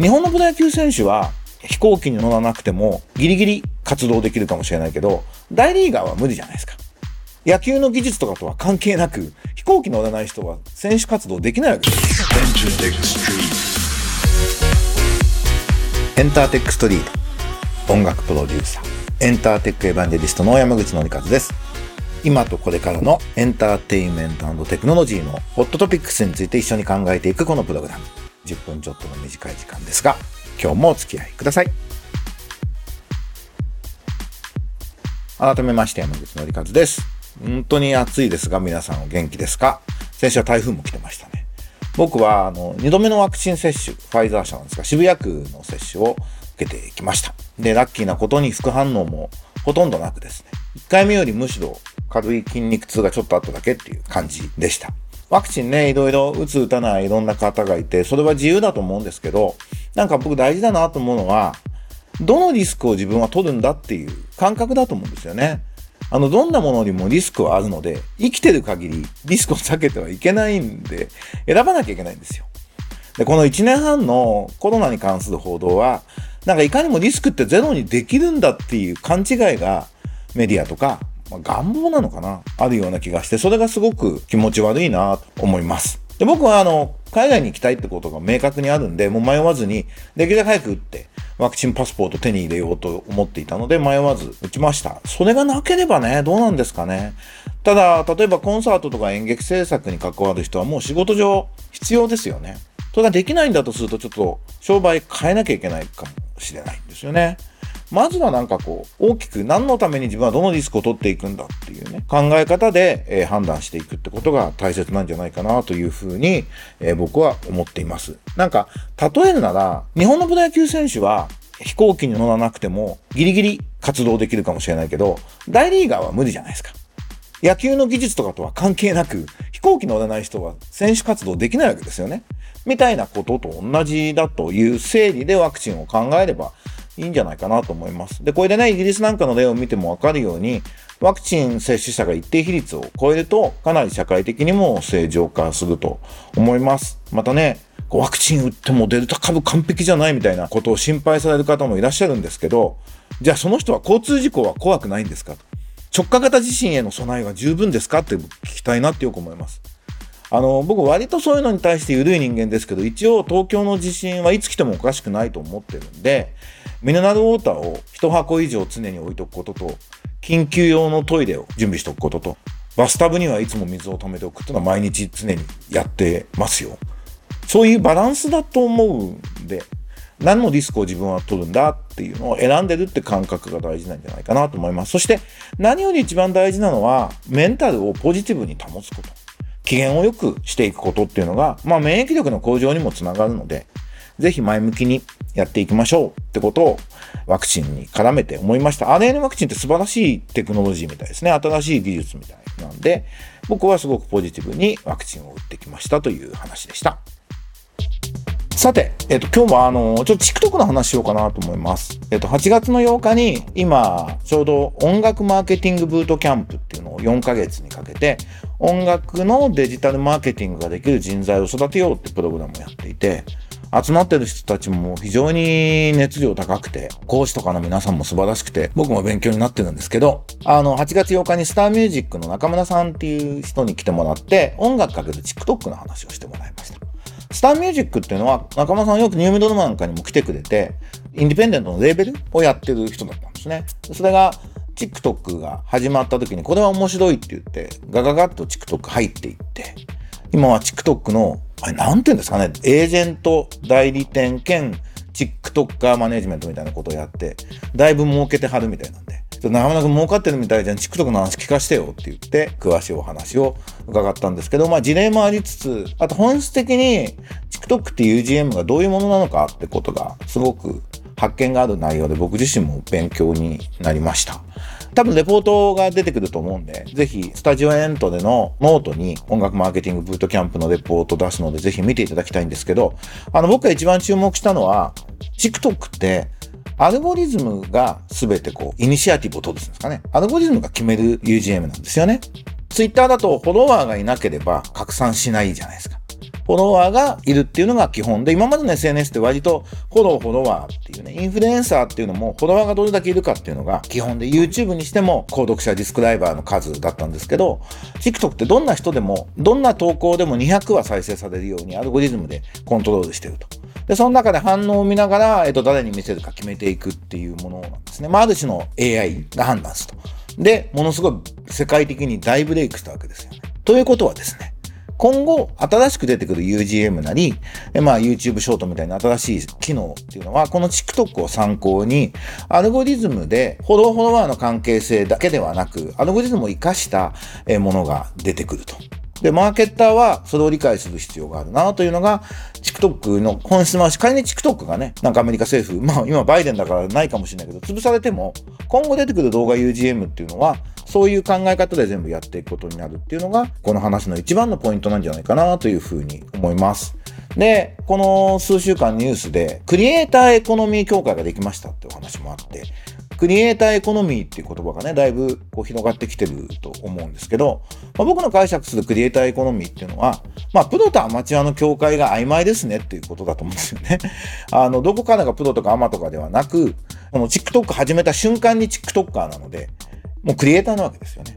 日本のプロ野球選手は飛行機に乗らなくてもギリギリ活動できるかもしれないけど、大リーガーは無理じゃないですか。野球の技術とかとは関係なく、飛行機乗らない人は選手活動できないわけです。エンターテックストリート。音楽プロデューサー。エンターテックエヴァンジェリストの山口のりかずです。今とこれからのエンターテインメントテクノロジーのホットトピックスについて一緒に考えていくこのプログラム。10分ちょっとの短い時間ですが、今日もお付き合いください。改めまして山口のりかずです。本当に暑いですが、皆さんお元気ですか？先週は台風も来てましたね。僕は、あの、2度目のワクチン接種、ファイザー社なんですが、渋谷区の接種を受けてきました。で、ラッキーなことに副反応もほとんどなくですね。1回目よりむしろ軽い筋肉痛がちょっとあっただけっていう感じでした。ワクチンね、いろいろ打つ打たないいろんな方がいて、それは自由だと思うんですけど、なんか僕大事だなと思うのは、どのリスクを自分は取るんだっていう感覚だと思うんですよね。あの、どんなものにもリスクはあるので、生きてる限りリスクを避けてはいけないんで、選ばなきゃいけないんですよ。で、この1年半のコロナに関する報道は、なんかいかにもリスクってゼロにできるんだっていう勘違いがメディアとか、まあ、願望なのかな？あるような気がして、それがすごく気持ち悪いなと思います。で、僕はあの、海外に行きたいってことが明確にあるんで、もう迷わずに、できるだけ早く打って、ワクチンパスポート手に入れようと思っていたので、迷わず打ちました。それがなければね、どうなんですかね？ただ、例えばコンサートとか演劇制作に関わる人はもう仕事上必要ですよね。それができないんだとすると、ちょっと商売変えなきゃいけないかもしれないんですよね。まずはなんかこう、大きく何のために自分はどのリスクを取っていくんだっていうね、考え方で、えー、判断していくってことが大切なんじゃないかなというふうに、えー、僕は思っています。なんか、例えるなら、日本のプロ野球選手は飛行機に乗らなくてもギリギリ活動できるかもしれないけど、大リーガーは無理じゃないですか。野球の技術とかとは関係なく、飛行機乗らない人は選手活動できないわけですよね。みたいなことと同じだという整理でワクチンを考えればいいんじゃないかなと思います。で、これでね、イギリスなんかの例を見てもわかるように、ワクチン接種者が一定比率を超えると、かなり社会的にも正常化すると思います。またね、ワクチン打ってもデルタ株完璧じゃないみたいなことを心配される方もいらっしゃるんですけど、じゃあその人は交通事故は怖くないんですか直下型地震への備えは十分ですかって聞きたいなってよく思います。あの、僕割とそういうのに対して緩い人間ですけど、一応東京の地震はいつ来てもおかしくないと思ってるんで、ミネラルウォーターを1箱以上常に置いとくことと、緊急用のトイレを準備しておくことと、バスタブにはいつも水を溜めておくっていうのは毎日常にやってますよ。そういうバランスだと思うんで、何のリスクを自分は取るんだっていうのを選んでるって感覚が大事なんじゃないかなと思います。そして何より一番大事なのはメンタルをポジティブに保つこと。機嫌を良くしていくことっていうのが、まあ免疫力の向上にもつながるので、ぜひ前向きにやっていきましょうってことをワクチンに絡めて思いました。RNA ワクチンって素晴らしいテクノロジーみたいですね。新しい技術みたいなんで、僕はすごくポジティブにワクチンを打ってきましたという話でした。さて、えっ、と、今日はあの、ちょっと TikTok の話しようかなと思います。えっ、と、8月の8日に、今、ちょうど音楽マーケティングブートキャンプっていうのを4ヶ月にかけて、音楽のデジタルマーケティングができる人材を育てようってプログラムをやっていて、集まってる人たちも非常に熱量高くて、講師とかの皆さんも素晴らしくて、僕も勉強になってるんですけど、あの、8月8日にスターミュージックの中村さんっていう人に来てもらって、音楽かける TikTok の話をしてもらいました。スターミュージックっていうのは、中村さんよくニューミドルマンかにも来てくれて、インディペンデントのレーベルをやってる人だったんですね。それが、TikTok が始まった時に、これは面白いって言って、ガガガッと TikTok 入っていって、今は TikTok のあれ、なんていうんですかね、エージェント代理店兼、チックトッカーマネジメントみたいなことをやって、だいぶ儲けてはるみたいなんで、ちょっとなかなか儲かってるみたいじゃん、チックトックの話聞かしてよって言って、詳しいお話を伺ったんですけど、まあ事例もありつつ、あと本質的に、 TikTok っていう UGM がどういうものなのかってことが、すごく発見がある内容で僕自身も勉強になりました。多分レポートが出てくると思うんで、ぜひスタジオエントレのノートに音楽マーケティングブートキャンプのレポート出すので、ぜひ見ていただきたいんですけど、あの僕が一番注目したのは、TikTok ってアルゴリズムが全てこう、イニシアティブを取るんですかね。アルゴリズムが決める UGM なんですよね。Twitter だとフォロワーがいなければ拡散しないじゃないですか。フォロワーがいるっていうのが基本で、今までの SNS って割とフォロー、フォロワーっていうね、インフルエンサーっていうのもフォロワーがどれだけいるかっていうのが基本で、YouTube にしても購読者ディスクライバーの数だったんですけど、TikTok ってどんな人でも、どんな投稿でも200は再生されるようにアルゴリズムでコントロールしてると。で、その中で反応を見ながら、えっと、誰に見せるか決めていくっていうものなんですね。まあ、ある種の AI が判断すると。で、ものすごい世界的に大ブレイクしたわけですよね。ということはですね、今後、新しく出てくる UGM なり、まあ YouTube ショートみたいな新しい機能っていうのは、この TikTok を参考に、アルゴリズムでフォローフォロワーの関係性だけではなく、アルゴリズムを活かしたものが出てくると。で、マーケッターはそれを理解する必要があるなというのが、TikTok の本質もあるし、仮に TikTok がね、なんかアメリカ政府、まあ今バイデンだからないかもしれないけど、潰されても、今後出てくる動画 UGM っていうのは、そういう考え方で全部やっていくことになるっていうのが、この話の一番のポイントなんじゃないかなというふうに思います。で、この数週間ニュースで、クリエイターエコノミー協会ができましたってお話もあって、クリエイターエコノミーっていう言葉がね、だいぶこう広がってきてると思うんですけど、まあ、僕の解釈するクリエイターエコノミーっていうのは、まあ、プロとアマチュアの境界が曖昧ですねっていうことだと思うんですよね。あの、どこからがプロとかアマとかではなく、この TikTok 始めた瞬間に TikToker なので、もうクリエイターなわけですよね。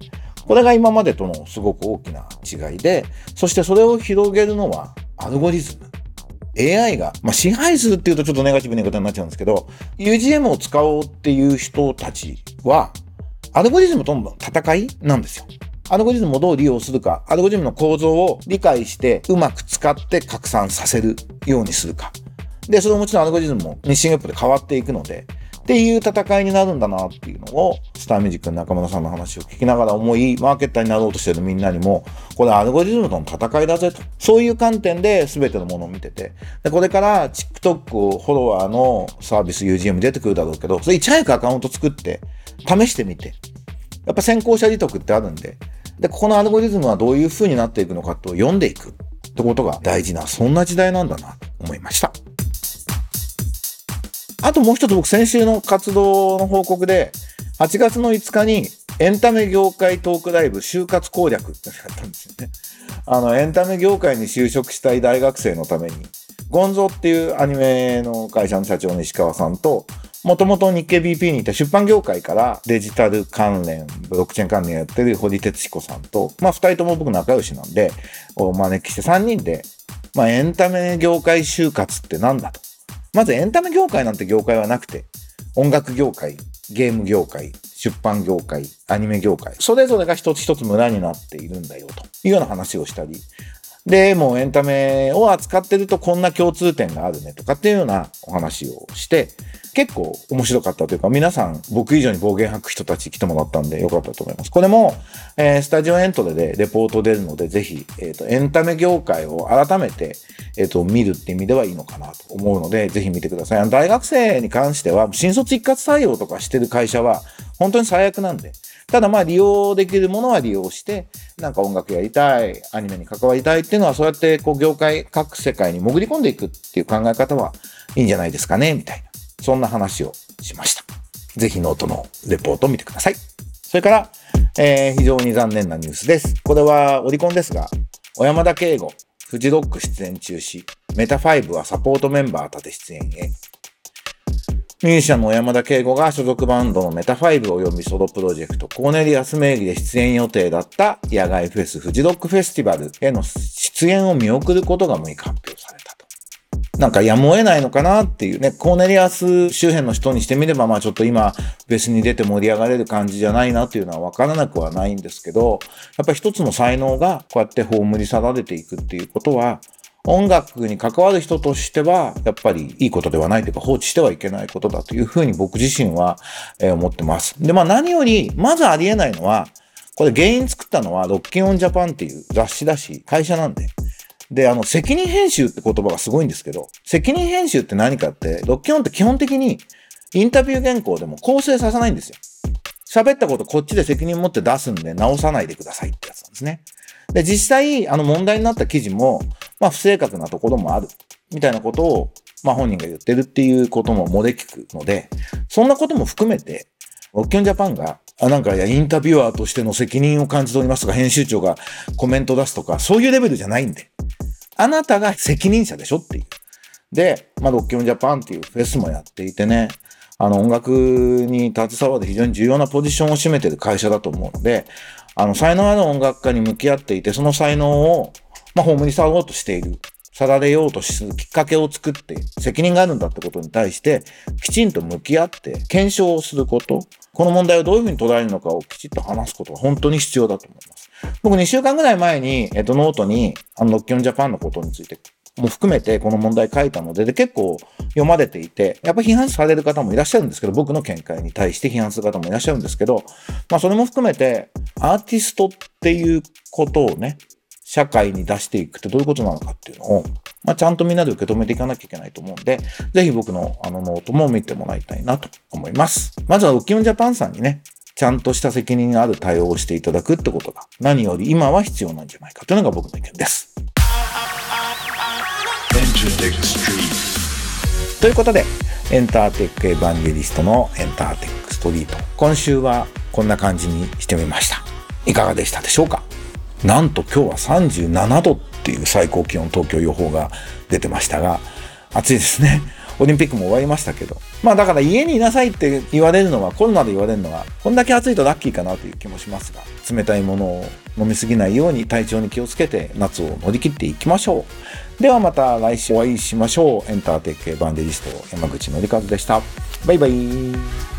これが今までとのすごく大きな違いで、そしてそれを広げるのはアルゴリズム。AI が、まあ、支配するっていうとちょっとネガティブな言い方になっちゃうんですけど、UGM を使おうっていう人たちは、アルゴリズムとの戦いなんですよ。アルゴリズムをどう利用するか、アルゴリズムの構造を理解してうまく使って拡散させるようにするか。で、それももちろんアルゴリズムも日進月歩で変わっていくので、っていう戦いになるんだなっていうのを、スターミュージックの中村さんの話を聞きながら思い、マーケッターになろうとしてるみんなにも、これアルゴリズムとの戦いだぜと。そういう観点で全てのものを見てて、でこれから TikTok フォロワーのサービス UGM 出てくるだろうけど、それいち早くアカウント作って、試してみて。やっぱ先行者利得ってあるんで、で、ここのアルゴリズムはどういう風になっていくのかと読んでいくってことが大事な、そんな時代なんだなと思いました。あともう一つ僕先週の活動の報告で、8月の5日にエンタメ業界トークライブ就活攻略ってやったんですよね。あの、エンタメ業界に就職したい大学生のために、ゴンゾっていうアニメの会社の社長の石川さんと、もともと日経 BP にいた出版業界からデジタル関連、ブロックチェーン関連やってる堀哲彦さんと、まあ二人とも僕仲良しなんで、お招きして3人で、まあエンタメ業界就活ってなんだと。まずエンタメ業界なんて業界はなくて、音楽業界、ゲーム業界、出版業界、アニメ業界、それぞれが一つ一つ村になっているんだよというような話をしたり、で、もうエンタメを扱ってるとこんな共通点があるねとかっていうようなお話をして、結構面白かったというか、皆さん僕以上に暴言吐く人たち来てもらったんでよかったと思います。これも、えー、スタジオエントレでレポート出るので、ぜひ、えっ、ー、と、エンタメ業界を改めて、えっ、ー、と、見るって意味ではいいのかなと思うので、ぜひ見てください。あの大学生に関しては、新卒一括採用とかしてる会社は、本当に最悪なんで、ただまあ利用できるものは利用して、なんか音楽やりたい、アニメに関わりたいっていうのは、そうやってこう業界、各世界に潜り込んでいくっていう考え方はいいんじゃないですかね、みたいな。そんな話をしました。ぜひノートのレポートを見てください。それから、えー、非常に残念なニュースです。これはオリコンですが、小山田圭吾、フジロック出演中止、 METAFIVE はサポートメンバー立て出演へ。ミュージシャンの小山田圭吾が所属バンドの METAFIVE 及びソロプロジェクトコーネリアス名義で出演予定だった野外フェスフジロックフェスティバルへの出演を見送ることが6日発表。なんかやむを得ないのかなっていうね、コーネリアス周辺の人にしてみれば、まあちょっと今、フェスに出て盛り上がれる感じじゃないなっていうのはわからなくはないんですけど、やっぱ一つの才能がこうやって葬り去られていくっていうことは、音楽に関わる人としては、やっぱりいいことではないというか放置してはいけないことだというふうに僕自身は、思ってます。で、まあ何より、まずありえないのは、これ原因作ったのはロッキンオンジャパンっていう雑誌だし、会社なんで。で、あの、責任編集って言葉がすごいんですけど、責任編集って何かって、ロッキンオンって基本的にインタビュー原稿でも構成させないんですよ。喋ったことこっちで責任持って出すんで直さないでくださいってやつなんですね。で、実際、あの問題になった記事も、まあ不正確なところもある、みたいなことを、まあ本人が言ってるっていうことも漏れ聞くので、そんなことも含めて、オッキョンジャパンが、あ、なんか、いや、インタビュアーとしての責任を感じておりますとか、編集長がコメント出すとか、そういうレベルじゃないんで、あなたが責任者でしょっていう。で、まあ、ロッキオンジャパンっていうフェスもやっていてね、あの、音楽に携わる非常に重要なポジションを占めてる会社だと思うので、あの、才能ある音楽家に向き合っていて、その才能を、まあ、ホームに触ろうとしている。去られようとするきっかけを作って、責任があるんだってことに対して、きちんと向き合って、検証をすること。この問題をどういうふうに捉えるのかをきちっと話すことが本当に必要だと思います。僕2週間ぐらい前に、えっと、ノートに、あの、 rockin'on JAPAN のことについても含めてこの問題書いたのでで、結構読まれていて、やっぱ批判される方もいらっしゃるんですけど、僕の見解に対して批判する方もいらっしゃるんですけど、まあそれも含めて、アーティストっていうことをね、社会に出していくってどういうことなのかっていうのを、まあ、ちゃんとみんなで受け止めていかなきゃいけないと思うんで、ぜひ僕のあのノートも見てもらいたいなと思います。まずはウキオンジャパンさんにね、ちゃんとした責任がある対応をしていただくってことが何より今は必要なんじゃないかというのが僕の意見です。ということで、エンターテックエヴァンジェリストのエンターテックストリート。今週はこんな感じにしてみました。いかがでしたでしょうか？なんと今日は37度っていう最高気温東京予報が出てましたが、暑いですね。オリンピックも終わりましたけど。まあだから家にいなさいって言われるのは、コロナで言われるのは、こんだけ暑いとラッキーかなという気もしますが、冷たいものを飲みすぎないように体調に気をつけて夏を乗り切っていきましょう。ではまた来週お会いしましょう。エンターテイクエヴァンデリスト山口のりかずでした。バイバイ。